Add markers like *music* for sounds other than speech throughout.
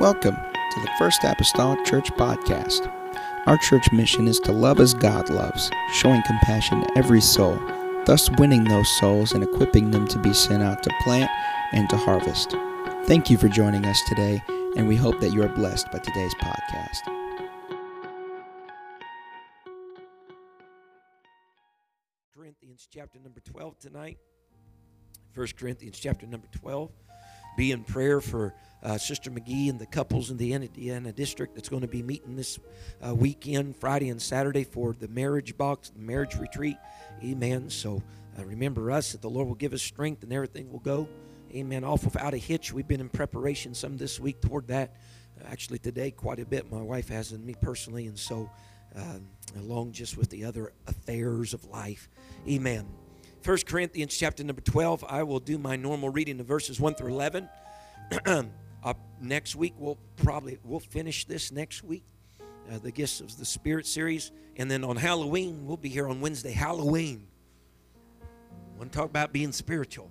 Welcome to the First Apostolic Church Podcast. Our church mission is to love as God loves, showing compassion to every soul, thus winning those souls and equipping them to be sent out to plant and to harvest. Thank you for joining us today, and we hope that you are blessed by today's podcast. Corinthians chapter number 12 tonight. 1 Corinthians chapter number 12. Be in prayer for uh, Sister McGee and the couples in the Indiana district that's going to be meeting this uh, weekend, Friday and Saturday, for the marriage box, the marriage retreat. Amen. So uh, remember us that the Lord will give us strength and everything will go. Amen. Off without a hitch. We've been in preparation some this week toward that. actually, today, quite a bit. My wife has, and me personally. And so, um, along just with the other affairs of life. Amen. 1 Corinthians chapter number 12. I will do my normal reading of verses 1 through 11. *clears throat* uh, next week we'll probably we'll finish this next week. Uh, the gifts of the spirit series and then on halloween we'll be here on wednesday halloween want to talk about being spiritual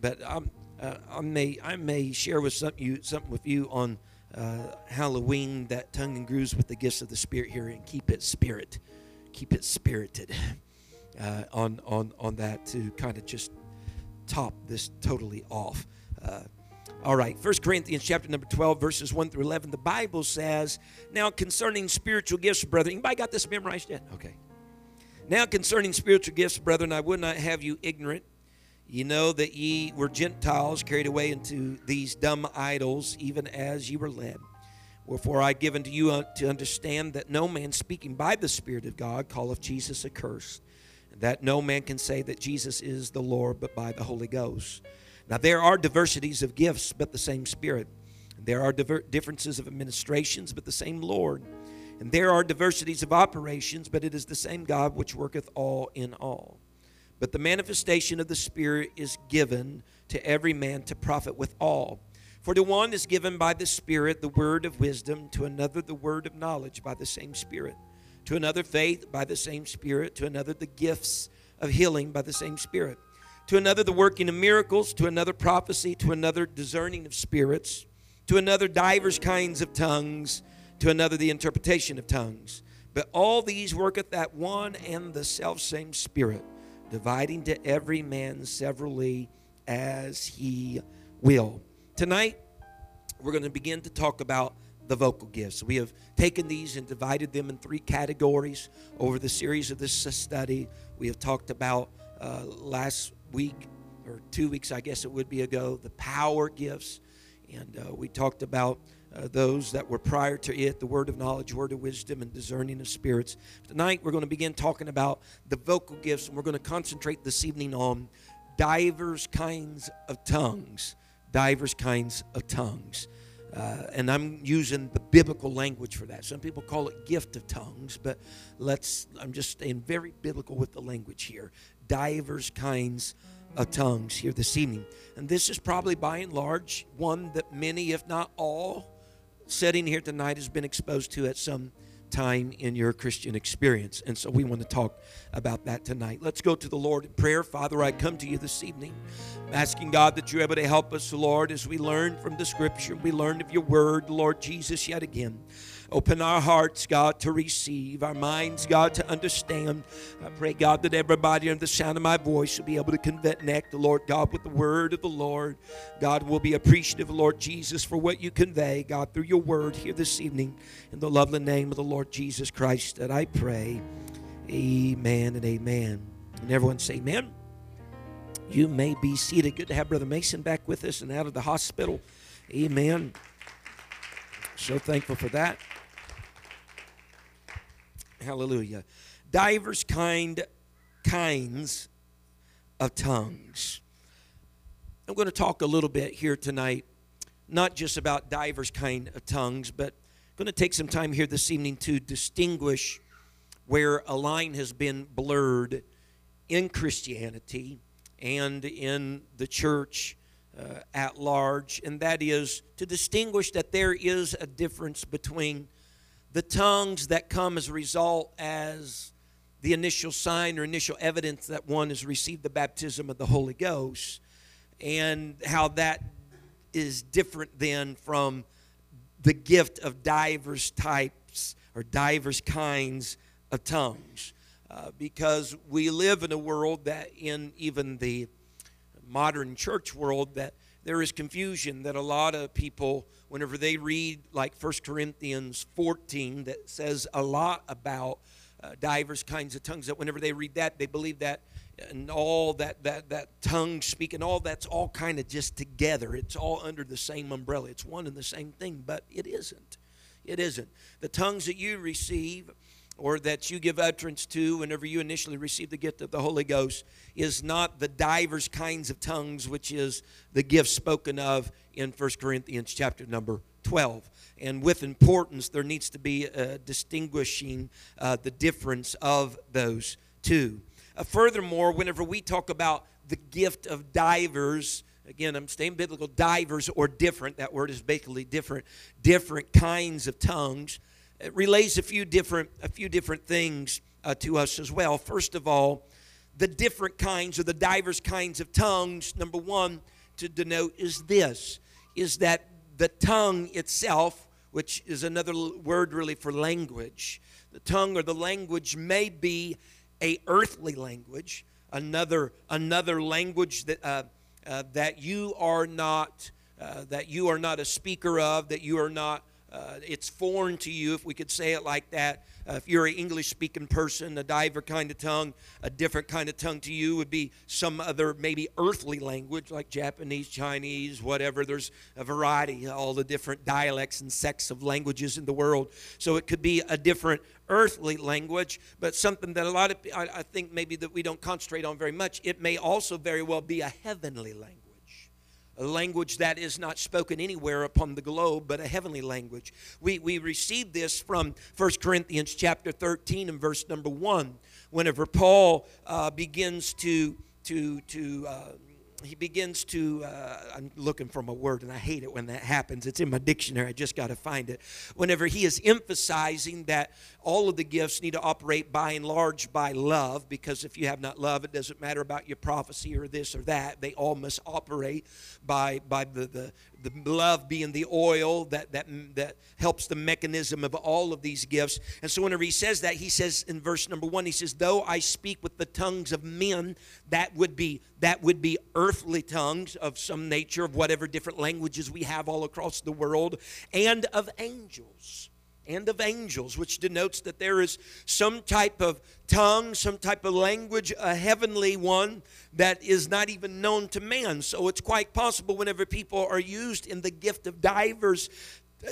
but I'm, uh, i may i may share with some, you something with you on uh, halloween that tongue and grooves with the gifts of the spirit here and keep it spirit keep it spirited *laughs* uh, on on on that to kind of just top this totally off uh, all right, First Corinthians chapter number 12, verses 1 through 11. The Bible says, Now concerning spiritual gifts, brethren, anybody got this memorized yet? Okay. Now concerning spiritual gifts, brethren, I would not have you ignorant. You know that ye were Gentiles carried away into these dumb idols, even as ye were led. Wherefore I give unto you to understand that no man speaking by the Spirit of God calleth Jesus accursed, that no man can say that Jesus is the Lord but by the Holy Ghost. Now, there are diversities of gifts, but the same Spirit. There are diver- differences of administrations, but the same Lord. And there are diversities of operations, but it is the same God which worketh all in all. But the manifestation of the Spirit is given to every man to profit with all. For to one is given by the Spirit the word of wisdom, to another the word of knowledge by the same Spirit, to another faith by the same Spirit, to another the gifts of healing by the same Spirit to another the working of miracles, to another prophecy, to another discerning of spirits, to another divers kinds of tongues, to another the interpretation of tongues. But all these worketh that one and the selfsame Spirit, dividing to every man severally as he will. Tonight, we're going to begin to talk about the vocal gifts. We have taken these and divided them in three categories over the series of this study. We have talked about uh, last week or two weeks, I guess it would be ago, the power gifts. And uh, we talked about uh, those that were prior to it the word of knowledge, word of wisdom, and discerning of spirits. Tonight, we're going to begin talking about the vocal gifts, and we're going to concentrate this evening on divers kinds of tongues. Divers kinds of tongues. Uh, and I'm using the biblical language for that. Some people call it gift of tongues, but let's, I'm just staying very biblical with the language here divers kinds of tongues here this evening. And this is probably by and large one that many, if not all, sitting here tonight has been exposed to at some time in your Christian experience. And so we want to talk about that tonight. Let's go to the Lord in prayer. Father, I come to you this evening asking God that you're able to help us, Lord, as we learn from the scripture, we learn of your word, Lord Jesus, yet again. Open our hearts, God, to receive, our minds, God, to understand. I pray, God, that everybody under the sound of my voice will be able to connect, the Lord God, with the word of the Lord. God will be appreciative, Lord Jesus, for what you convey, God, through your word here this evening. In the lovely name of the Lord Jesus Christ that I pray. Amen and amen. And everyone say amen. You may be seated. Good to have Brother Mason back with us and out of the hospital. Amen. So thankful for that. Hallelujah. Divers kind kinds of tongues. I'm going to talk a little bit here tonight, not just about divers kind of tongues, but I'm going to take some time here this evening to distinguish where a line has been blurred in Christianity and in the church uh, at large, and that is to distinguish that there is a difference between the tongues that come as a result as the initial sign or initial evidence that one has received the baptism of the Holy Ghost, and how that is different then from the gift of divers types or divers kinds of tongues. Uh, because we live in a world that, in even the modern church world, that there is confusion that a lot of people, whenever they read like 1 Corinthians 14, that says a lot about uh, kinds of tongues, that whenever they read that, they believe that and all that that that tongue speaking all that's all kind of just together. It's all under the same umbrella. It's one and the same thing but it isn't. It isn't. The tongues that you receive or that you give utterance to whenever you initially receive the gift of the Holy Ghost is not the divers kinds of tongues, which is the gift spoken of in 1 Corinthians chapter number 12. And with importance, there needs to be distinguishing uh, the difference of those two. Uh, furthermore, whenever we talk about the gift of divers, again, I'm staying biblical, divers or different, that word is basically different, different kinds of tongues it relays a few different a few different things uh, to us as well. First of all, the different kinds or the divers kinds of tongues. Number one to denote is this: is that the tongue itself, which is another word really for language, the tongue or the language may be a earthly language, another another language that uh, uh, that you are not uh, that you are not a speaker of, that you are not uh, it's foreign to you, if we could say it like that. Uh, if you're an English speaking person, a diver kind of tongue, a different kind of tongue to you would be some other maybe earthly language like Japanese, Chinese, whatever. There's a variety, all the different dialects and sects of languages in the world. So it could be a different earthly language, but something that a lot of I, I think maybe that we don't concentrate on very much. It may also very well be a heavenly language a language that is not spoken anywhere upon the globe, but a heavenly language. We, we receive this from 1 Corinthians chapter 13 and verse number 1, whenever Paul uh, begins to, to, to uh, he begins to uh, i'm looking for my word and i hate it when that happens. It's in my dictionary. I just got to find it. Whenever he is emphasizing that all of the gifts need to operate by and large by love because if you have not love it doesn't matter about your prophecy or this or that they all must operate by by the, the the love being the oil that, that, that helps the mechanism of all of these gifts. And so, whenever he says that, he says in verse number one, he says, Though I speak with the tongues of men, that would be that would be earthly tongues of some nature, of whatever different languages we have all across the world, and of angels and of angels, which denotes that there is some type of tongue, some type of language, a heavenly one that is not even known to man. So it's quite possible whenever people are used in the gift of divers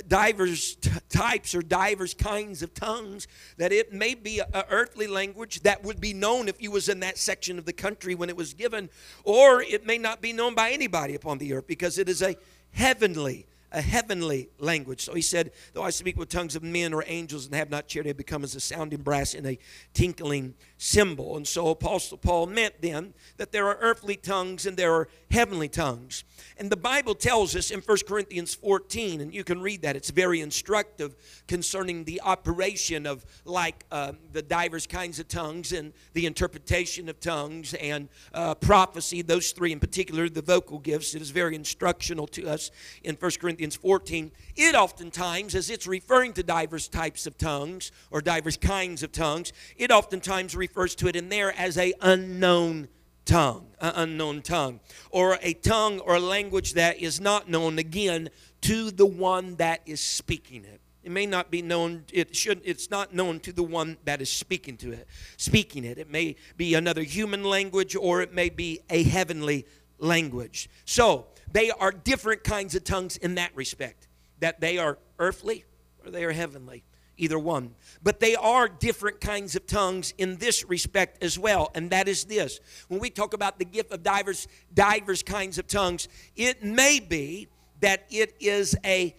divers t- types or divers kinds of tongues that it may be an earthly language that would be known if you was in that section of the country when it was given or it may not be known by anybody upon the earth because it is a heavenly a heavenly language. So he said, Though I speak with tongues of men or angels and have not charity, I become as a sounding brass and a tinkling cymbal. And so Apostle Paul meant then that there are earthly tongues and there are heavenly tongues. And the Bible tells us in 1 Corinthians 14, and you can read that, it's very instructive concerning the operation of like uh, the divers kinds of tongues and the interpretation of tongues and uh, prophecy, those three in particular, the vocal gifts. It is very instructional to us in 1 Corinthians 14. It oftentimes, as it's referring to diverse types of tongues or diverse kinds of tongues, it oftentimes refers to it in there as a unknown tongue, an unknown tongue, or a tongue or a language that is not known again to the one that is speaking it. It may not be known, it should it's not known to the one that is speaking to it, speaking it. It may be another human language or it may be a heavenly language. So they are different kinds of tongues in that respect. That they are earthly or they are heavenly either one. But they are different kinds of tongues in this respect as well, and that is this. When we talk about the gift of divers divers kinds of tongues, it may be that it is a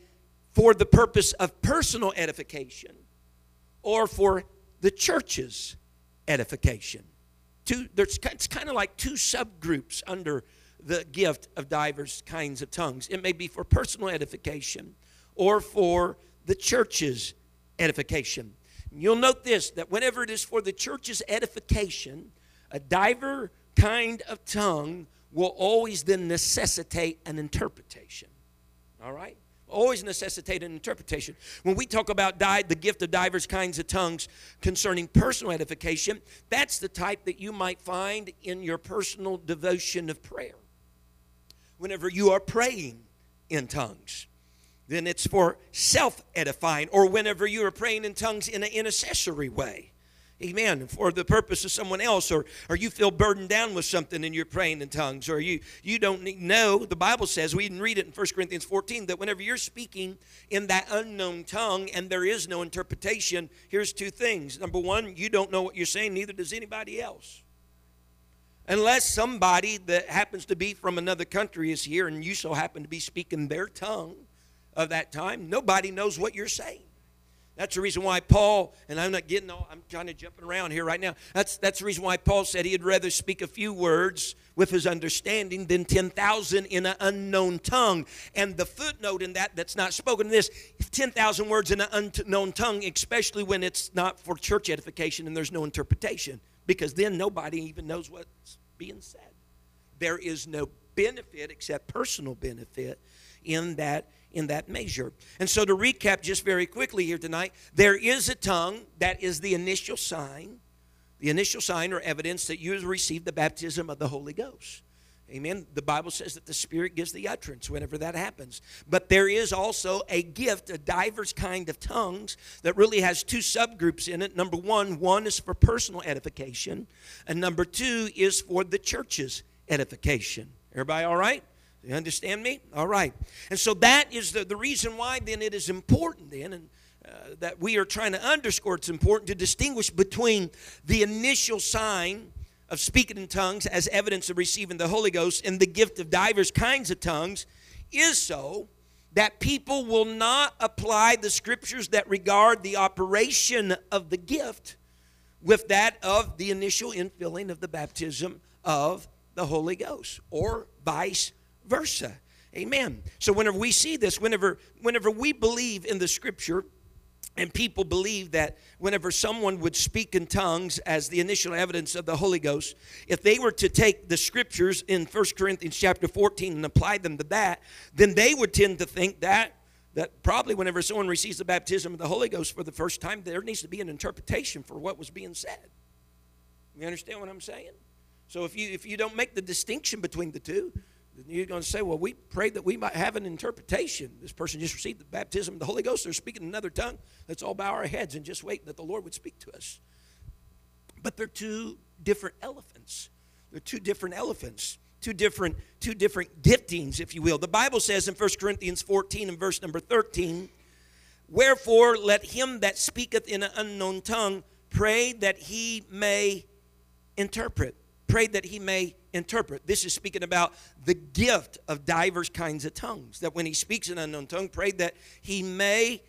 for the purpose of personal edification or for the church's edification. Two, there's, it's kind of like two subgroups under the gift of divers kinds of tongues. It may be for personal edification or for the church's edification. You'll note this that whenever it is for the church's edification, a diver kind of tongue will always then necessitate an interpretation. All right? always necessitate an interpretation. When we talk about di- the gift of divers kinds of tongues concerning personal edification, that's the type that you might find in your personal devotion of prayer. Whenever you are praying in tongues, then it's for self edifying, or whenever you are praying in tongues in an intercessory way. Amen. For the purpose of someone else, or, or you feel burdened down with something and you're praying in tongues, or you, you don't know. The Bible says, we can read it in 1 Corinthians 14, that whenever you're speaking in that unknown tongue and there is no interpretation, here's two things. Number one, you don't know what you're saying, neither does anybody else. Unless somebody that happens to be from another country is here and you so happen to be speaking their tongue of that time, nobody knows what you're saying. That's the reason why Paul, and I'm not getting all, I'm kind of jumping around here right now. That's, that's the reason why Paul said he'd rather speak a few words with his understanding than 10,000 in an unknown tongue. And the footnote in that that's not spoken in this 10,000 words in an unknown tongue, especially when it's not for church edification and there's no interpretation, because then nobody even knows what's being said. There is no benefit except personal benefit in that in that measure. And so, to recap just very quickly here tonight, there is a tongue that is the initial sign, the initial sign or evidence that you have received the baptism of the Holy Ghost. Amen. The Bible says that the Spirit gives the utterance whenever that happens. But there is also a gift, a diverse kind of tongues that really has two subgroups in it. Number one, one is for personal edification, and number two is for the church's edification. Everybody all right? You understand me? All right. And so that is the, the reason why then it is important then and uh, that we are trying to underscore it's important to distinguish between the initial sign of speaking in tongues as evidence of receiving the Holy Ghost and the gift of divers kinds of tongues is so that people will not apply the scriptures that regard the operation of the gift with that of the initial infilling of the baptism of the Holy Ghost or vice versa. Amen. So whenever we see this, whenever whenever we believe in the scripture, and people believe that whenever someone would speak in tongues as the initial evidence of the Holy Ghost, if they were to take the scriptures in 1 Corinthians chapter 14 and apply them to that, then they would tend to think that that probably whenever someone receives the baptism of the Holy Ghost for the first time, there needs to be an interpretation for what was being said. You understand what I'm saying? So if you if you don't make the distinction between the two, you're going to say, well, we prayed that we might have an interpretation. This person just received the baptism of the Holy Ghost. They're speaking another tongue. Let's all bow our heads and just wait that the Lord would speak to us. But they're two different elephants. They're two different elephants, two different, two different giftings, if you will. The Bible says in 1 Corinthians 14 and verse number 13, Wherefore let him that speaketh in an unknown tongue pray that he may interpret. Pray that he may interpret. This is speaking about the gift of divers kinds of tongues. That when he speaks an unknown tongue, pray that he may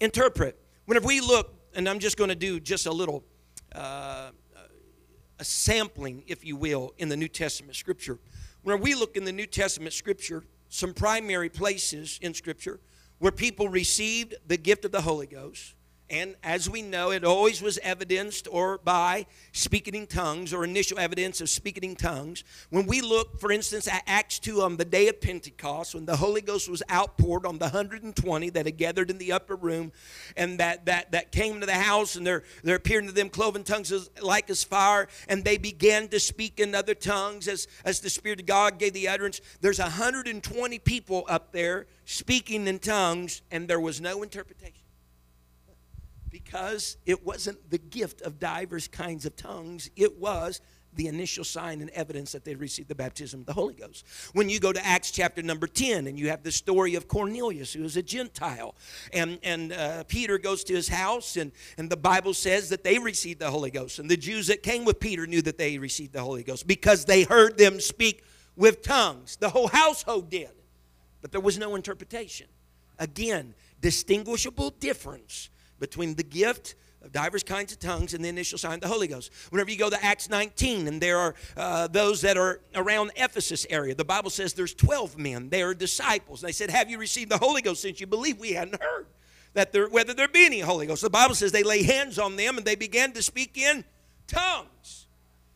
interpret. Whenever we look, and I'm just going to do just a little, uh, a sampling, if you will, in the New Testament Scripture. When we look in the New Testament Scripture, some primary places in Scripture where people received the gift of the Holy Ghost and as we know, it always was evidenced or by speaking in tongues or initial evidence of speaking in tongues. When we look, for instance, at Acts 2 on the day of Pentecost, when the Holy Ghost was outpoured on the 120 that had gathered in the upper room and that, that, that came to the house, and there, there appeared to them cloven tongues as, like as fire, and they began to speak in other tongues as, as the Spirit of God gave the utterance. There's 120 people up there speaking in tongues, and there was no interpretation because it wasn't the gift of divers kinds of tongues, it was the initial sign and evidence that they received the baptism of the Holy Ghost. When you go to Acts chapter number 10 and you have the story of Cornelius, who is a Gentile, and, and uh, Peter goes to his house, and, and the Bible says that they received the Holy Ghost. And the Jews that came with Peter knew that they received the Holy Ghost because they heard them speak with tongues. The whole household did, but there was no interpretation. Again, distinguishable difference between the gift of divers kinds of tongues and the initial sign of the Holy Ghost. Whenever you go to Acts 19, and there are uh, those that are around Ephesus area, the Bible says there's 12 men. They are disciples. They said, Have you received the Holy Ghost since you believe? We hadn't heard that there, whether there be any Holy Ghost. The Bible says they lay hands on them and they began to speak in tongues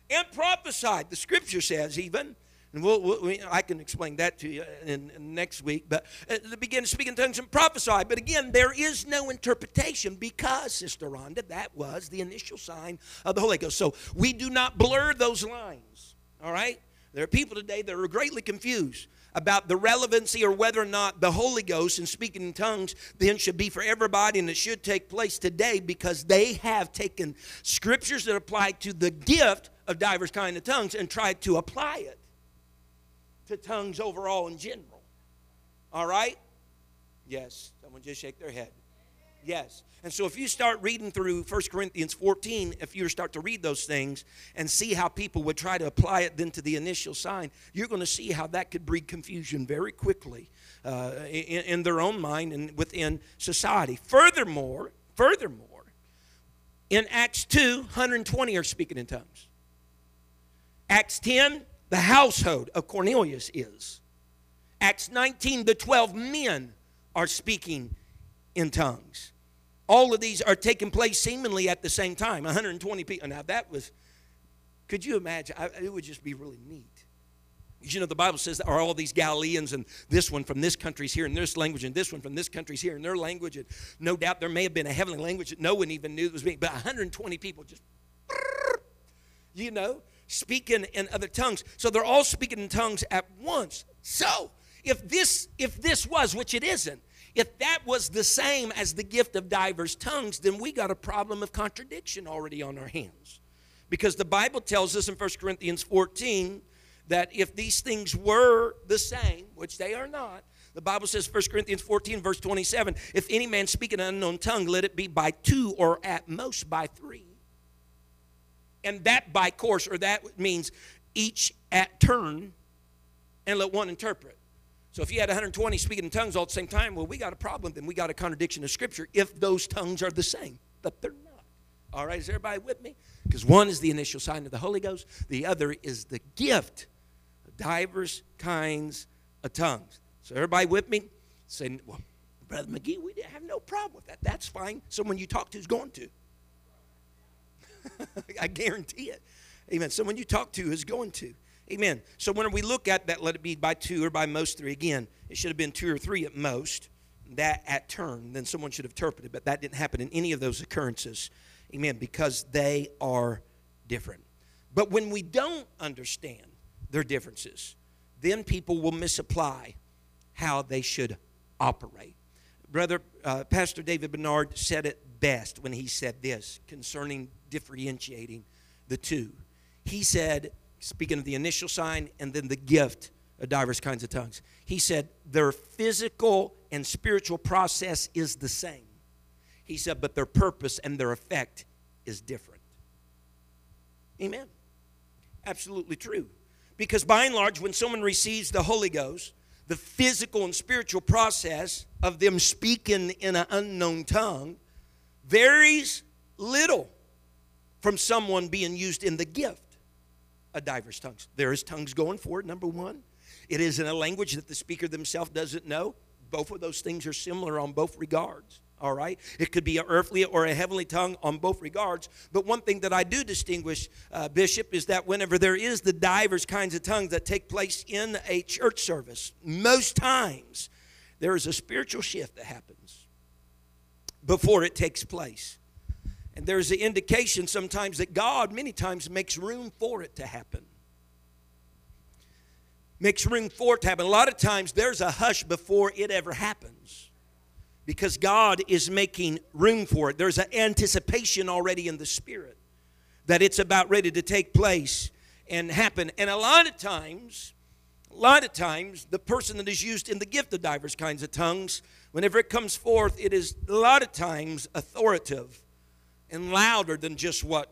and prophesied. The scripture says even And we'll, we'll, I can explain that to you in, in next week. But uh, begin to speak in tongues and prophesy. But again, there is no interpretation because, Sister Rhonda, that was the initial sign of the Holy Ghost. So we do not blur those lines. All right? There are people today that are greatly confused about the relevancy or whether or not the Holy Ghost and speaking in tongues then should be for everybody and it should take place today because they have taken scriptures that apply to the gift of divers kind of tongues and tried to apply it to tongues overall in general. All right? Yes. Someone just shake their head. Yes. And so if you start reading through 1 Corinthians 14, if you start to read those things and see how people would try to apply it then to the initial sign, you're going to see how that could breed confusion very quickly uh, in, in their own mind and within society. Furthermore, furthermore, in Acts 2, 120 are speaking in tongues. Acts 10, the household of Cornelius is. Acts 19, the 12 men are speaking in tongues. All of these are taking place seemingly at the same time 120 people. Now, that was, could you imagine? I, it would just be really neat. You know, the Bible says there are all these Galileans, and this one from this country's here in this language, and this one from this country's here in their language. And no doubt there may have been a heavenly language that no one even knew was being, but 120 people just, *laughs* you know, speaking in other tongues. So they're all speaking in tongues at once. So if this if this was, which it isn't, if that was the same as the gift of diverse tongues, then we got a problem of contradiction already on our hands. Because the Bible tells us in 1 Corinthians 14 that if these things were the same, which they are not, the Bible says, 1 Corinthians 14, verse 27, if any man speak in an unknown tongue, let it be by two or at most by three and that by course, or that means each at turn, and let one interpret. So if you had 120 speaking in tongues all at the same time, well, we got a problem. Then we got a contradiction of Scripture if those tongues are the same, but they're not. All right, is everybody with me? Because one is the initial sign of the Holy Ghost, the other is the gift of divers kinds of tongues. So everybody with me? Say, well, Brother McGee, we didn't have no problem with that. That's fine. Someone you talk to is going to. *laughs* I guarantee it. Amen. Someone you talk to is going to. Amen. So when we look at that, let it be by two or by most three. Again, it should have been two or three at most. That at turn, then someone should have interpreted, but that didn't happen in any of those occurrences. Amen. Because they are different. But when we don't understand their differences, then people will misapply how they should operate. Brother, uh, Pastor David Bernard said it best when he said this concerning differentiating the two. He said, speaking of the initial sign and then the gift of diverse kinds of tongues, he said, their physical and spiritual process is the same. He said, but their purpose and their effect is different. Amen. Absolutely true. Because by and large, when someone receives the Holy Ghost, the physical and spiritual process of them speaking in an unknown tongue varies little from someone being used in the gift of diverse tongues. There is tongues going forward, number one. It is in a language that the speaker themselves doesn't know. Both of those things are similar on both regards. All right? It could be an earthly or a heavenly tongue on both regards. But one thing that I do distinguish, uh, Bishop, is that whenever there is the divers kinds of tongues that take place in a church service, most times there is a spiritual shift that happens before it takes place. And there's the indication sometimes that God, many times, makes room for it to happen. Makes room for it to happen. A lot of times there's a hush before it ever happens because God is making room for it. There's an anticipation already in the spirit that it's about ready to take place and happen. And a lot of times, a lot of times, the person that is used in the gift of divers kinds of tongues, whenever it comes forth, it is a lot of times authoritative and louder than just what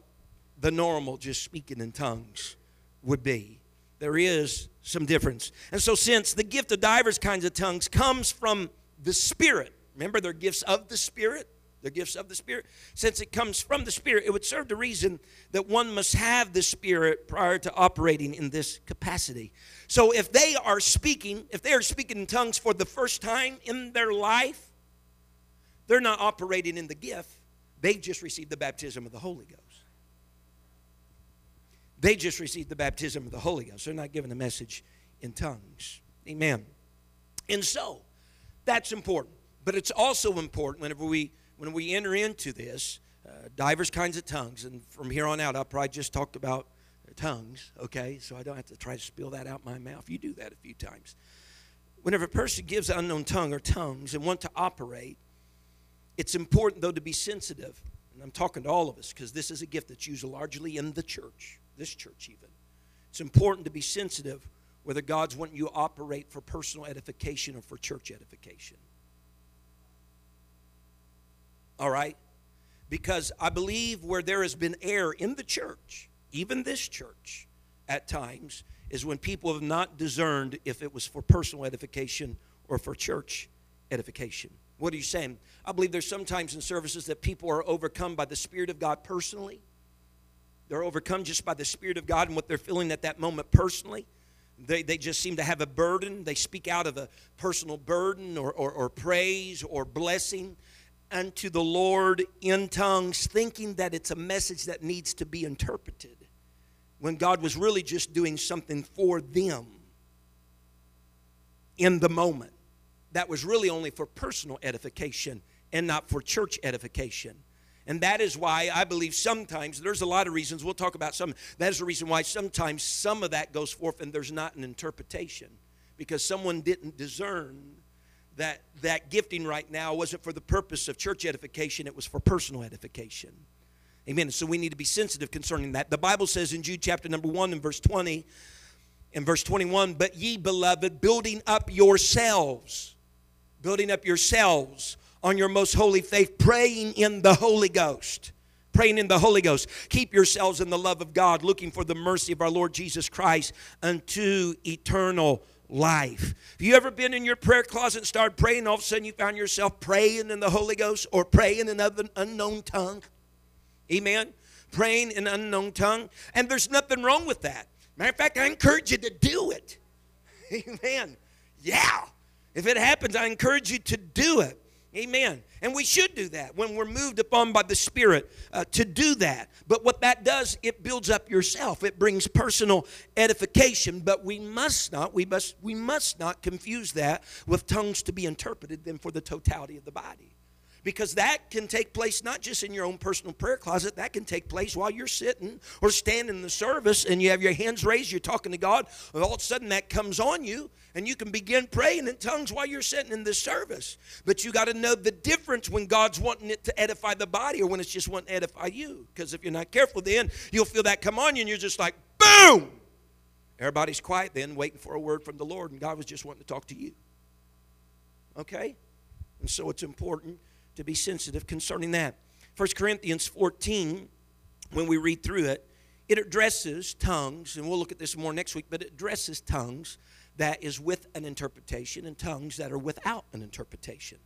the normal just speaking in tongues would be. There is some difference. And so, since the gift of divers kinds of tongues comes from the Spirit, remember they're gifts of the Spirit? They're gifts of the Spirit. Since it comes from the Spirit, it would serve the reason that one must have the Spirit prior to operating in this capacity. So, if they are speaking, if they are speaking in tongues for the first time in their life, they're not operating in the gift They've just received the baptism of the Holy Ghost. They just received the baptism of the Holy Ghost. They're not given a message in tongues. Amen. And so, that's important. But it's also important whenever we when we enter into this, uh, divers kinds of tongues, and from here on out, I'll probably just talk about tongues, okay? So I don't have to try to spill that out my mouth. You do that a few times. Whenever a person gives an unknown tongue or tongues and want to operate, it's important, though, to be sensitive. And I'm talking to all of us because this is a gift that's used largely in the church, this church even. It's important to be sensitive whether God's wanting you to operate for personal edification or for church edification. All right? Because I believe where there has been error in the church, even this church at times, is when people have not discerned if it was for personal edification or for church edification. What are you saying? I believe there's sometimes in services that people are overcome by the Spirit of God personally. They're overcome just by the Spirit of God and what they're feeling at that moment personally. They, they just seem to have a burden. They speak out of a personal burden or, or, or praise or blessing unto the Lord in tongues, thinking that it's a message that needs to be interpreted, when God was really just doing something for them in the moment. That was really only for personal edification and not for church edification. And that is why I believe sometimes, there's a lot of reasons, we'll talk about some. That is the reason why sometimes some of that goes forth and there's not an interpretation because someone didn't discern that that gifting right now wasn't for the purpose of church edification, it was for personal edification. Amen. So we need to be sensitive concerning that. The Bible says in Jude chapter number 1 and verse 20 and verse 21, but ye beloved, building up yourselves, building up yourselves on your most holy faith, praying in the Holy Ghost. Praying in the Holy Ghost. Keep yourselves in the love of God, looking for the mercy of our Lord Jesus Christ unto eternal life. Have you ever been in your prayer closet and started praying, all of a sudden you found yourself praying in the Holy Ghost or praying in an unknown tongue? Amen? Praying in an unknown tongue. And there's nothing wrong with that. Matter of fact, I encourage you to do it. *laughs* Amen. Yeah. If it happens, I encourage you to do it. Amen. And we should do that when we're moved upon by the Spirit uh, to do that. But what that does, it builds up yourself. It brings personal edification. But we must not, we must, we must not confuse that with tongues to be interpreted then for the totality of the body because that can take place not just in your own personal prayer closet, that can take place while you're sitting or standing in the service and you have your hands raised, you're talking to God, and all of a sudden that comes on you and you can begin praying in tongues while you're sitting in this service. But you got to know the difference when God's wanting it to edify the body or when it's just wanting to edify you. Because if you're not careful, then you'll feel that come on you and you're just like, boom! Everybody's quiet then, waiting for a word from the Lord, and God was just wanting to talk to you. Okay? And so it's important to be sensitive concerning that. 1 Corinthians 14, when we read through it, it addresses tongues, and we'll look at this more next week, but it addresses tongues that is with an interpretation and tongues that are without an interpretation.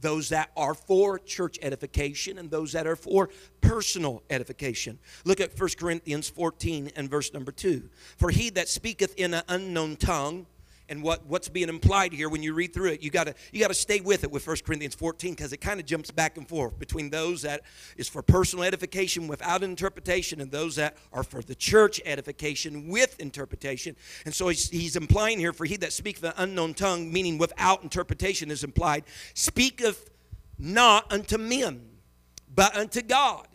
Those that are for church edification and those that are for personal edification. Look at 1 Corinthians 14 and verse number 2. For he that speaketh in an unknown tongue, and what, what's being implied here when you read through it you got to you got to stay with it with 1 corinthians 14 because it kind of jumps back and forth between those that is for personal edification without interpretation and those that are for the church edification with interpretation. And so he's, he's implying here for he that speaketh an unknown tongue meaning without interpretation is implied speaketh not unto men but unto god.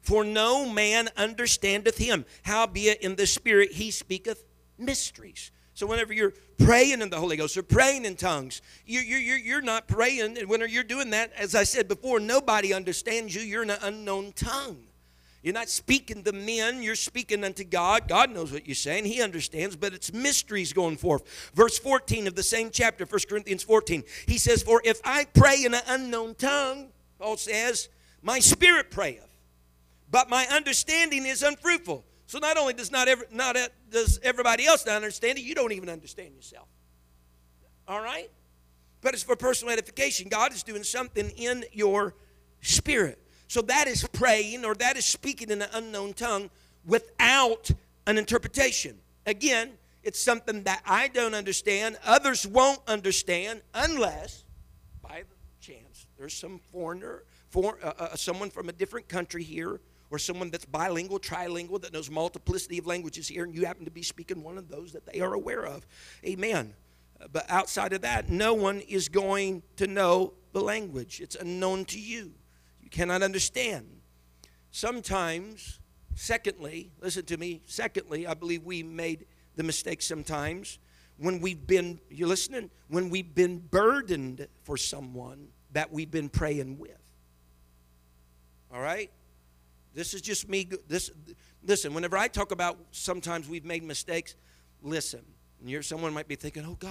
For no man understandeth him. Howbeit in the spirit he speaketh mysteries so whenever you're praying in the Holy Ghost or praying in tongues, you're, you're, you're not praying. And when you're doing that, as I said before, nobody understands you. You're in an unknown tongue. You're not speaking to men, you're speaking unto God. God knows what you're saying, He understands, but it's mysteries going forth. Verse 14 of the same chapter, 1 Corinthians 14, he says, For if I pray in an unknown tongue, Paul says, my spirit prayeth, but my understanding is unfruitful. So not only does not, every, not does everybody else not understand it, you don't even understand yourself. All right? But it's for personal edification. God is doing something in your spirit. So that is praying or that is speaking in an unknown tongue without an interpretation. Again, it's something that I don't understand, others won't understand unless, by chance, there's some foreigner, for, uh, uh, someone from a different country here or someone that's bilingual, trilingual, that knows multiplicity of languages here, and you happen to be speaking one of those that they are aware of. Amen. Uh, but outside of that, no one is going to know the language. It's unknown to you. You cannot understand. Sometimes, secondly, listen to me, secondly, I believe we made the mistake sometimes when we've been, you're listening, when we've been burdened for someone that we've been praying with. All right? This is just me. This, listen, whenever I talk about sometimes we've made mistakes, listen. And you're, someone might be thinking, oh, God,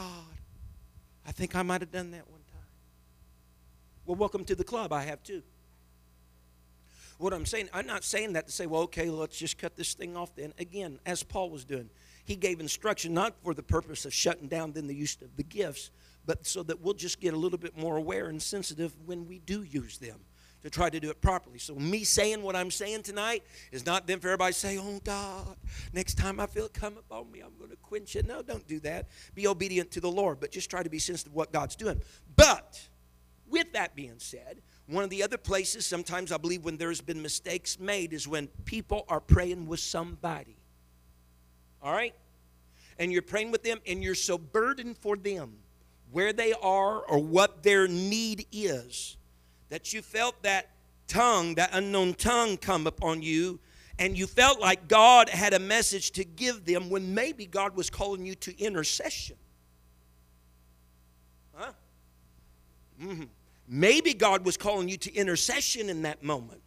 I think I might have done that one time. Well, welcome to the club. I have too. What I'm saying, I'm not saying that to say, well, okay, let's just cut this thing off then. Again, as Paul was doing, he gave instruction not for the purpose of shutting down then the use of the gifts, but so that we'll just get a little bit more aware and sensitive when we do use them to try to do it properly. So, me saying what I'm saying tonight is not then for everybody to say, Oh God, next time I feel it come upon me, I'm going to quench it. No, don't do that. Be obedient to the Lord, but just try to be sensitive to what God's doing. But, with that being said, one of the other places, sometimes I believe when there's been mistakes made, is when people are praying with somebody. All right? And you're praying with them, and you're so burdened for them, where they are or what their need is that you felt that tongue, that unknown tongue come upon you, and you felt like God had a message to give them when maybe God was calling you to intercession. Huh? Mm-hmm. Maybe God was calling you to intercession in that moment,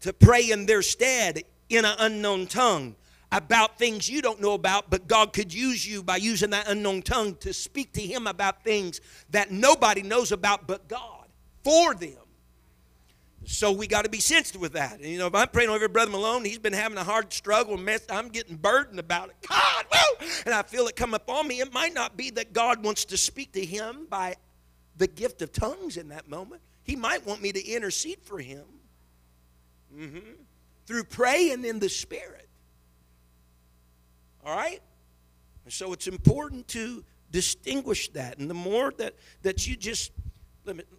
to pray in their stead in an unknown tongue about things you don't know about, but God could use you by using that unknown tongue to speak to Him about things that nobody knows about but God for them. So we got to be sensitive with that. And, you know, if I'm praying over Brother Malone, he's been having a hard struggle, mess, I'm getting burdened about it. God, woo! And I feel it come upon me. It might not be that God wants to speak to him by the gift of tongues in that moment. He might want me to intercede for him mm-hmm. through praying in the Spirit. All right? And so it's important to distinguish that. And the more that, that you just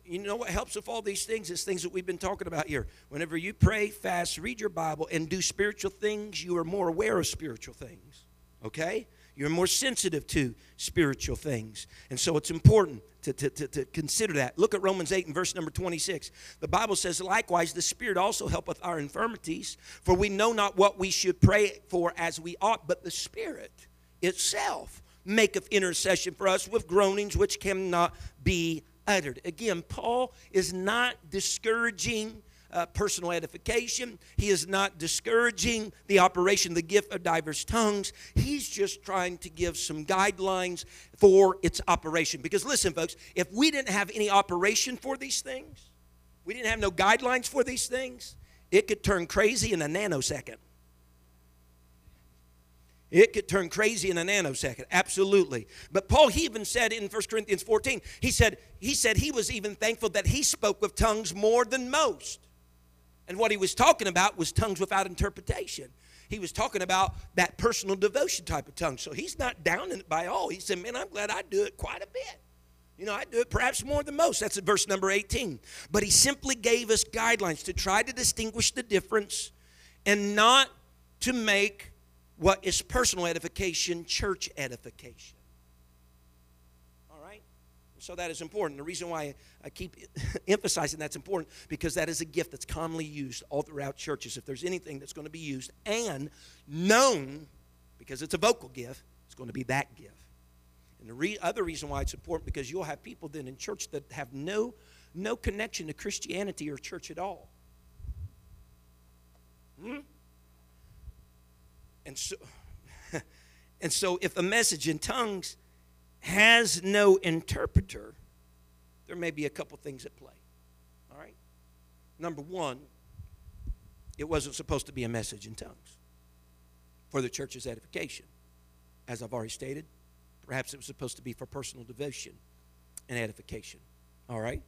you know what helps with all these things is things that we've been talking about here. Whenever you pray, fast, read your Bible, and do spiritual things, you are more aware of spiritual things. Okay? You're more sensitive to spiritual things. And so it's important to, to, to, to, consider that. Look at Romans 8 and verse number 26. The Bible says, Likewise, the Spirit also helpeth our infirmities, for we know not what we should pray for as we ought, but the Spirit itself maketh intercession for us with groanings which cannot be uttered. Again, Paul is not discouraging uh, personal edification. He is not discouraging the operation, the gift of diverse tongues. He's just trying to give some guidelines for its operation. Because listen, folks, if we didn't have any operation for these things, we didn't have no guidelines for these things, it could turn crazy in a nanosecond. It could turn crazy in a nanosecond, absolutely. But Paul, he even said in 1 Corinthians 14, he said, he said he was even thankful that he spoke with tongues more than most. And what he was talking about was tongues without interpretation. He was talking about that personal devotion type of tongue. So he's not down in it by all. He said, Man, I'm glad I do it quite a bit. You know, I do it perhaps more than most. That's at verse number 18. But he simply gave us guidelines to try to distinguish the difference and not to make what is personal edification, church edification. All right? So that is important. The reason why I keep *laughs* emphasizing that's important because that is a gift that's commonly used all throughout churches. If there's anything that's going to be used and known, because it's a vocal gift, it's going to be that gift. And the re- other reason why it's important because you'll have people then in church that have no no connection to Christianity or church at all. Hmm? And so, *laughs* and so if a message in tongues has no interpreter, there may be a couple things at play. All right? Number one, it wasn't supposed to be a message in tongues for the church's edification. As I've already stated, perhaps it was supposed to be for personal devotion and edification. All right?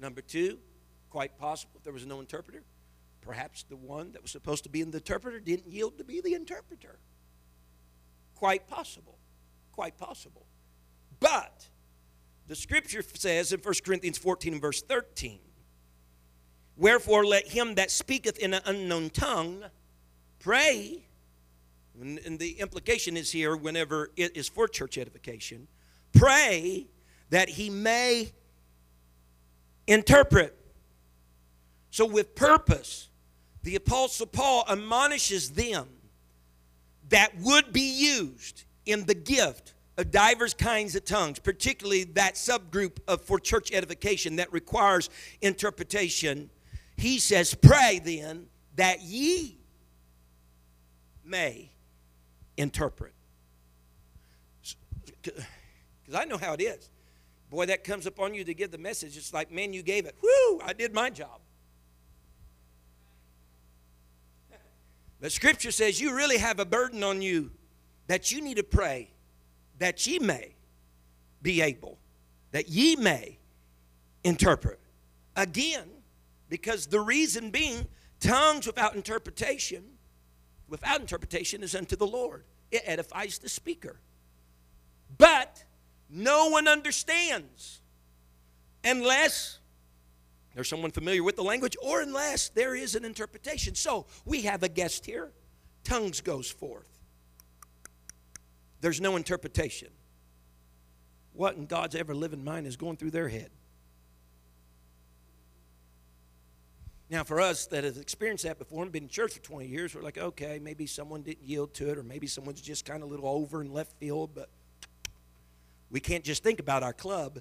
Number two, quite possible, if there was no interpreter, Perhaps the one that was supposed to be the interpreter didn't yield to be the interpreter. Quite possible. Quite possible. But the scripture says in 1 Corinthians 14 and verse 13, Wherefore, let him that speaketh in an unknown tongue pray. And the implication is here, whenever it is for church edification, pray that he may interpret. So, with purpose, the Apostle Paul admonishes them that would be used in the gift of divers kinds of tongues, particularly that subgroup of for church edification that requires interpretation. He says, Pray then that ye may interpret. Because I know how it is. Boy, that comes upon you to give the message. It's like, man, you gave it. Whoo, I did my job. The scripture says you really have a burden on you that you need to pray that ye may be able, that ye may interpret. Again, because the reason being, tongues without interpretation, without interpretation is unto the Lord. It edifies the speaker. But no one understands unless there's someone familiar with the language or unless there is an interpretation. So we have a guest here. Tongues goes forth. There's no interpretation. What in God's ever living mind is going through their head? Now, for us that have experienced that before and been in church for 20 years, we're like, okay, maybe someone didn't yield to it, or maybe someone's just kind of a little over in left field, but we can't just think about our club.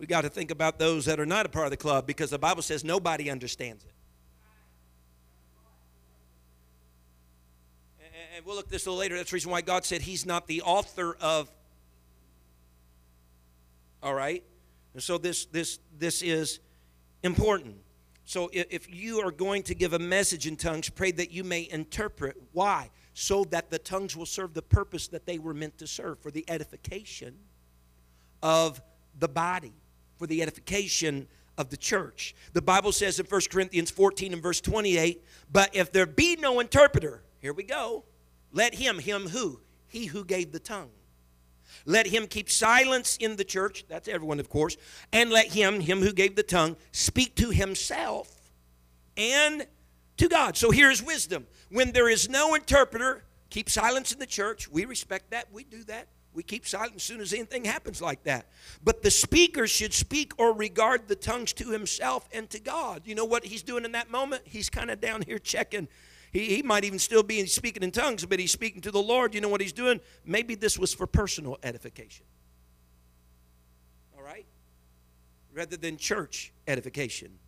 We got to think about those that are not a part of the club because the Bible says nobody understands it. And we'll look at this a little later. That's the reason why God said He's not the author of. All right? And so this this this is important. So if you are going to give a message in tongues, pray that you may interpret. Why? So that the tongues will serve the purpose that they were meant to serve for the edification of the body, for the edification of the church. The Bible says in 1 Corinthians 14 and verse 28, but if there be no interpreter, here we go, let him, him who? He who gave the tongue let him keep silence in the church, that's everyone, of course, and let him, him who gave the tongue, speak to himself and to God. So here's wisdom. When there is no interpreter, keep silence in the church. We respect that. We do that. We keep silent as soon as anything happens like that. But the speaker should speak or regard the tongues to himself and to God. You know what he's doing in that moment? He's kind of down here checking he, he might even still be speaking in tongues, but he's speaking to the Lord. You know what he's doing? Maybe this was for personal edification. All right? Rather than church edification.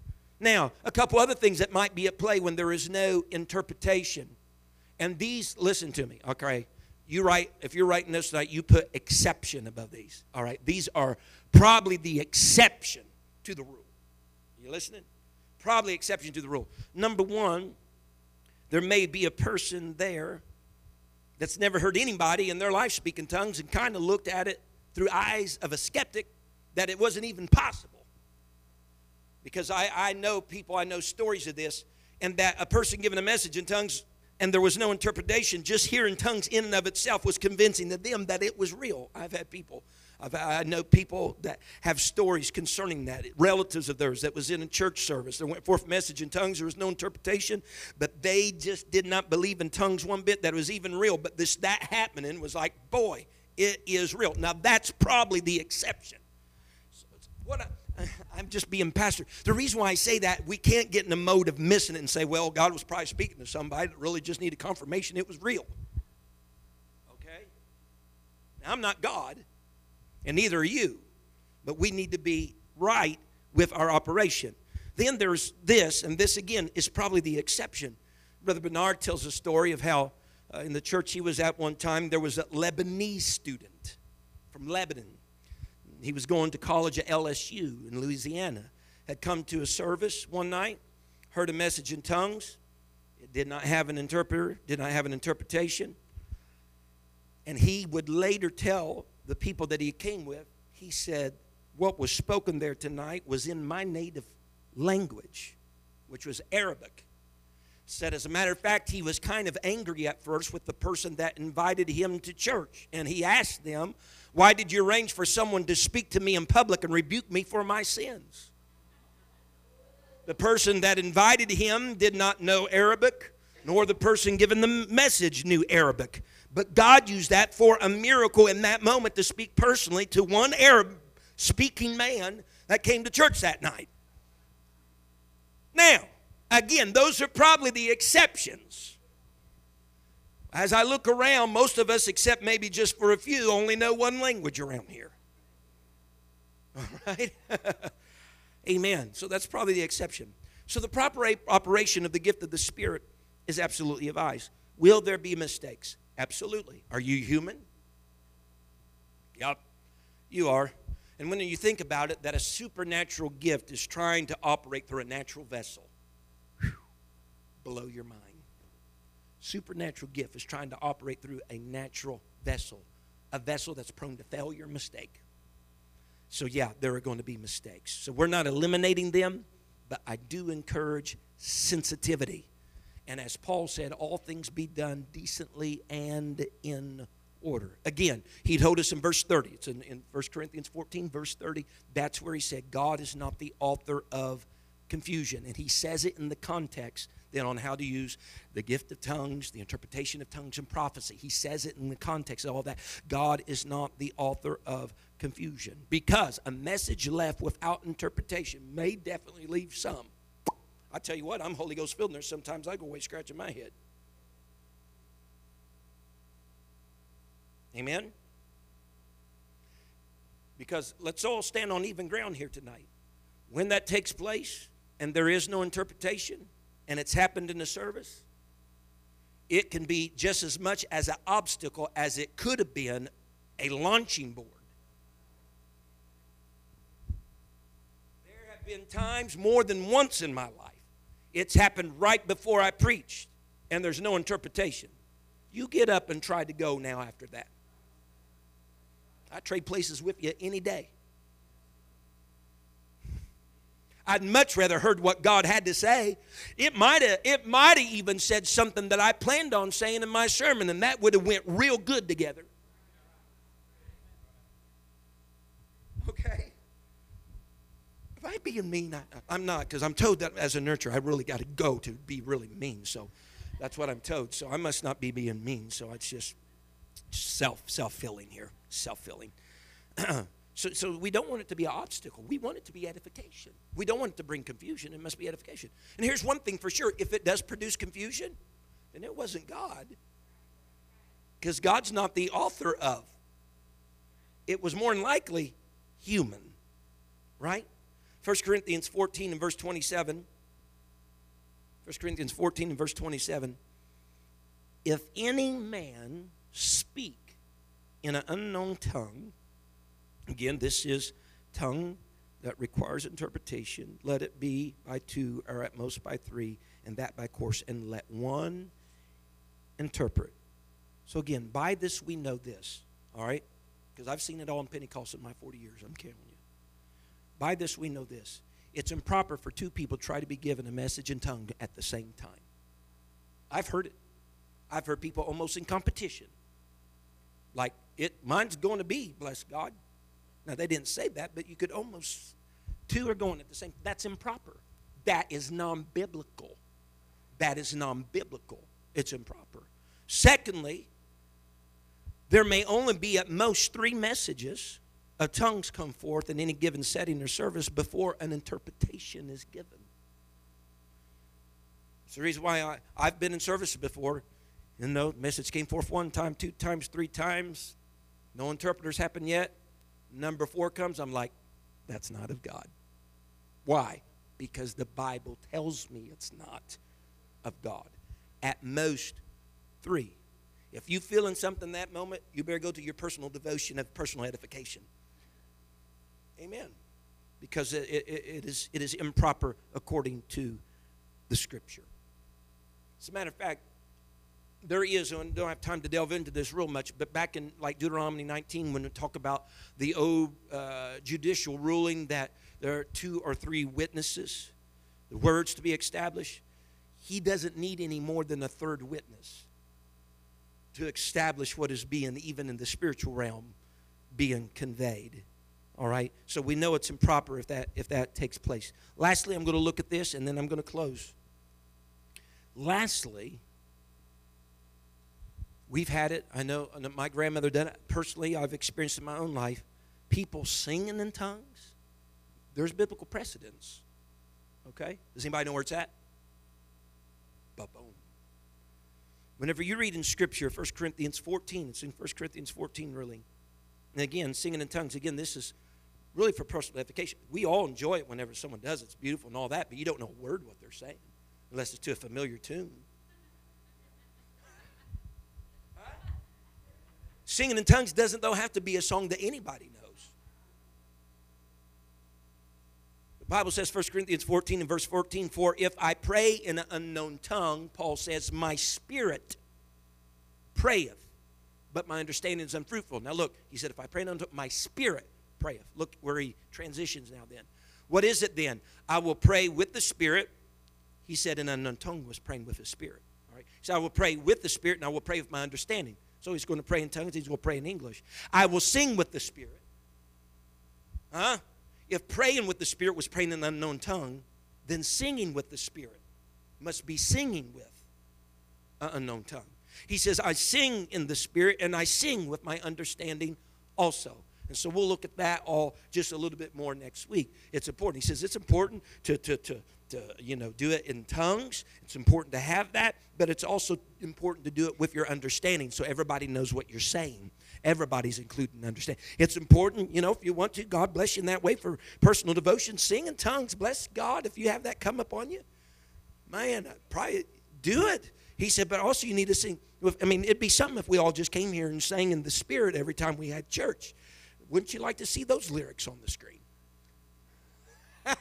Now, a couple other things that might be at play when there is no interpretation. And these, listen to me, okay? You write, if you're writing this tonight, you put exception above these. All right? These are probably the exception to the rule. You listening? Probably exception to the rule. Number one, there may be a person there that's never heard anybody in their life speak in tongues and kind of looked at it through eyes of a skeptic that it wasn't even possible. Because I, I know people, I know stories of this, and that a person giving a message in tongues and there was no interpretation, just hearing tongues in and of itself was convincing to them that it was real. I've had people I've, i know people that have stories concerning that, relatives of theirs that was in a church service. There went forth message in tongues. There was no interpretation, but they just did not believe in tongues one bit that it was even real. But this that happening was like, boy, it is real. Now that's probably the exception. So what I, *laughs* I'm just being pastor. The reason why I say that, we can't get in the mode of missing it and say, well, God was probably speaking to somebody that really just needed confirmation it was real. Okay? Now, I'm not God and neither are you. But we need to be right with our operation. Then there's this, and this again is probably the exception. Brother Bernard tells a story of how uh, in the church he was at one time, there was a Lebanese student from Lebanon. He was going to college at LSU in Louisiana. Had come to a service one night, heard a message in tongues. It did not have an interpreter, did not have an interpretation. And he would later tell the people that he came with, he said, What was spoken there tonight was in my native language, which was Arabic. Said, as a matter of fact, he was kind of angry at first with the person that invited him to church. And he asked them, Why did you arrange for someone to speak to me in public and rebuke me for my sins? The person that invited him did not know Arabic, nor the person given the message knew Arabic. But God used that for a miracle in that moment to speak personally to one Arab speaking man that came to church that night. Now, again, those are probably the exceptions. As I look around, most of us, except maybe just for a few, only know one language around here. *laughs* All right? *laughs* Amen. So that's probably the exception. So the proper operation of the gift of the Spirit is absolutely advised. Will there be mistakes? Absolutely. Are you human? Yep, you are. And when you think about it, that a supernatural gift is trying to operate through a natural vessel, whew, blow your mind. Supernatural gift is trying to operate through a natural vessel, a vessel that's prone to failure, mistake. So, yeah, there are going to be mistakes. So, we're not eliminating them, but I do encourage sensitivity. And as Paul said, all things be done decently and in order. Again, he told us in verse 30, it's in, in 1 Corinthians 14, verse 30, that's where he said, God is not the author of confusion. And he says it in the context then on how to use the gift of tongues, the interpretation of tongues, and prophecy. He says it in the context of all that. God is not the author of confusion because a message left without interpretation may definitely leave some. I tell you what, I'm Holy Ghost filled, and there's sometimes I go away scratching my head. Amen? Because let's all stand on even ground here tonight. When that takes place and there is no interpretation and it's happened in the service, it can be just as much as an obstacle as it could have been a launching board. There have been times more than once in my life, it's happened right before I preached, and there's no interpretation. You get up and try to go now after that. I trade places with you any day. I'd much rather heard what God had to say. It might have it might have even said something that I planned on saying in my sermon, and that would have went real good together. Okay. If I being mean, I, am not, because I'm told that as a nurturer, I really got to go to be really mean. So that's what I'm told. So I must not be being mean. So it's just self self filling here self filling. *clears throat* so, so we don't want it to be an obstacle. We want it to be edification. We don't want it to bring confusion. It must be edification. And here's one thing for sure if it does produce confusion, then it wasn't God. Because God's not the author of. It was more than likely human. Right? 1 Corinthians 14 and verse 27. 1 Corinthians 14 and verse 27. If any man speak in an unknown tongue. Again, this is tongue that requires interpretation. Let it be by two, or at most by three, and that by course, and let one interpret. So, again, by this we know this, all right? Because I've seen it all in Pentecost in my 40 years, I'm telling you. By this we know this. It's improper for two people to try to be given a message in tongue at the same time. I've heard it. I've heard people almost in competition. Like it mine's going to be, bless God. Now they didn't say that, but you could almost two are going at the same. That's improper. That is non-biblical. That is non-biblical. It's improper. Secondly, there may only be at most three messages of tongues come forth in any given setting or service before an interpretation is given. It's the reason why I, I've been in services before. You know, message came forth one time, two times, three times. No interpreters happened yet. Number four comes, I'm like, that's not of God. Why? Because the Bible tells me it's not of God. At most, three. If you feel in something that moment, you better go to your personal devotion of personal edification. Amen. Because it, it, it, is, it is improper according to the Scripture. As a matter of fact, there is, and don't have time to delve into this real much, but back in like Deuteronomy 19, when we talk about the old uh, judicial ruling that there are two or three witnesses, the words to be established, he doesn't need any more than a third witness to establish what is being, even in the spiritual realm, being conveyed. All right? So we know it's improper if that if that takes place. Lastly, I'm going to look at this and then I'm going to close. Lastly, we've had it. I know my grandmother done it. Personally, I've experienced in my own life. People singing in tongues. There's biblical precedence. Okay? Does anybody know where it's at? Ba-boom. Whenever you read in Scripture, 1 Corinthians 14, it's in 1 Corinthians 14, really. And again, singing in tongues, again, this is really for personal edification. We all enjoy it whenever someone does it. It's beautiful and all that, but you don't know a word what they're saying unless it's to a familiar tune. Singing in tongues doesn't, though, have to be a song that anybody knows. The Bible says, 1 Corinthians 14 and verse 14, For if I pray in an unknown tongue, Paul says, My spirit prayeth, but my understanding is unfruitful. Now look, he said, If I pray in unto my spirit prayeth. Look where he transitions now then. What is it then? I will pray with the spirit. He said in an unknown tongue was praying with the spirit. All right. So I will pray with the spirit and I will pray with my understanding. So he's going to pray in tongues, he's going to pray in English. I will sing with the spirit. Huh? If praying with the spirit was praying in an unknown tongue, then singing with the spirit must be singing with an unknown tongue. He says, I sing in the spirit and I sing with my understanding also. And so we'll look at that all just a little bit more next week. It's important. He says it's important to, to, to, to you know, do it in tongues. It's important to have that, but it's also important to do it with your understanding so everybody knows what you're saying. Everybody's included in understanding. It's important, you know, if you want to, God bless you in that way for personal devotion. Sing in tongues. Bless God if you have that come upon you. Man, probably do it. He said, but also you need to sing. I mean, it'd be something if we all just came here and sang in the Spirit every time we had church. Wouldn't you like to see those lyrics on the screen? *laughs* I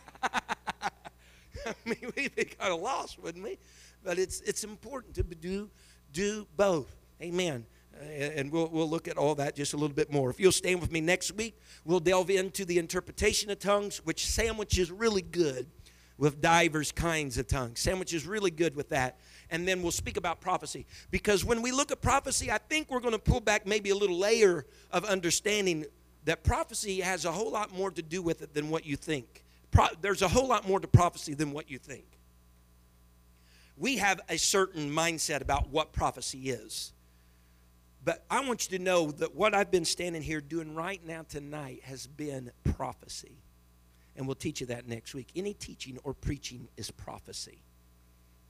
mean, we'd be kind of lost, wouldn't we? But it's it's important to do do both. Amen. And we'll, we'll look at all that just a little bit more. If you'll stand with me next week, we'll delve into the interpretation of tongues, which sandwich is really good with divers kinds of tongues. Sandwich is really good with that. And then we'll speak about prophecy. Because when we look at prophecy, I think we're going to pull back maybe a little layer of understanding that prophecy has a whole lot more to do with it than what you think. Pro- there's a whole lot more to prophecy than what you think. We have a certain mindset about what prophecy is. But I want you to know that what I've been standing here doing right now tonight has been prophecy. And we'll teach you that next week. Any teaching or preaching is prophecy.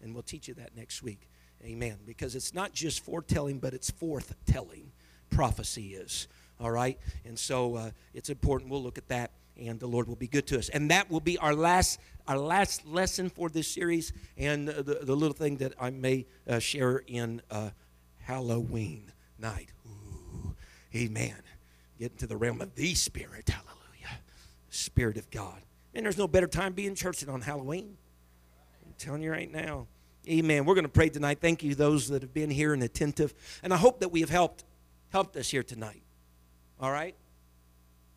And we'll teach you that next week. Amen. Because it's not just foretelling, but it's forthtelling. Prophecy is. All right? And so uh, it's important. We'll look at that, and the Lord will be good to us. And that will be our last our last lesson for this series, and the, the little thing that I may uh, share in uh, Halloween night. Ooh, amen. Get into the realm of the Spirit. Hallelujah. Spirit of God. And there's no better time to be in church than on Halloween. I'm telling you right now. Amen. We're going to pray tonight. Thank you, those that have been here and attentive. And I hope that we have helped helped us here tonight all right,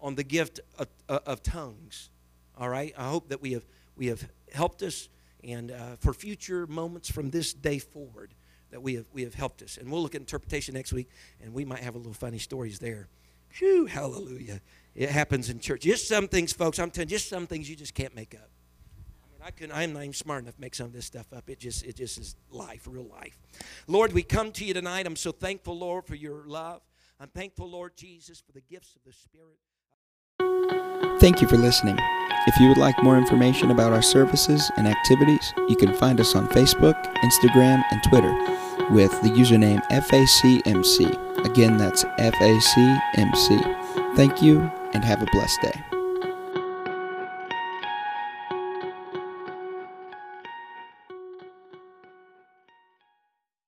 on the gift of, of tongues. All right, I hope that we have we have helped us, and uh, for future moments from this day forward, that we have we have helped us. And we'll look at interpretation next week, and we might have a little funny stories there. Phew, hallelujah! It happens in church. Just some things, folks. I'm telling you, just some things you just can't make up. I mean, I can. I'm not even smart enough to make some of this stuff up. It just it just is life, real life. Lord, we come to you tonight. I'm so thankful, Lord, for your love. I'm thankful, Lord Jesus, for the gifts of the Spirit. Thank you for listening. If you would like more information about our services and activities, you can find us on Facebook, Instagram, and Twitter with the username FACMC. Again, that's FACMC. Thank you and have a blessed day.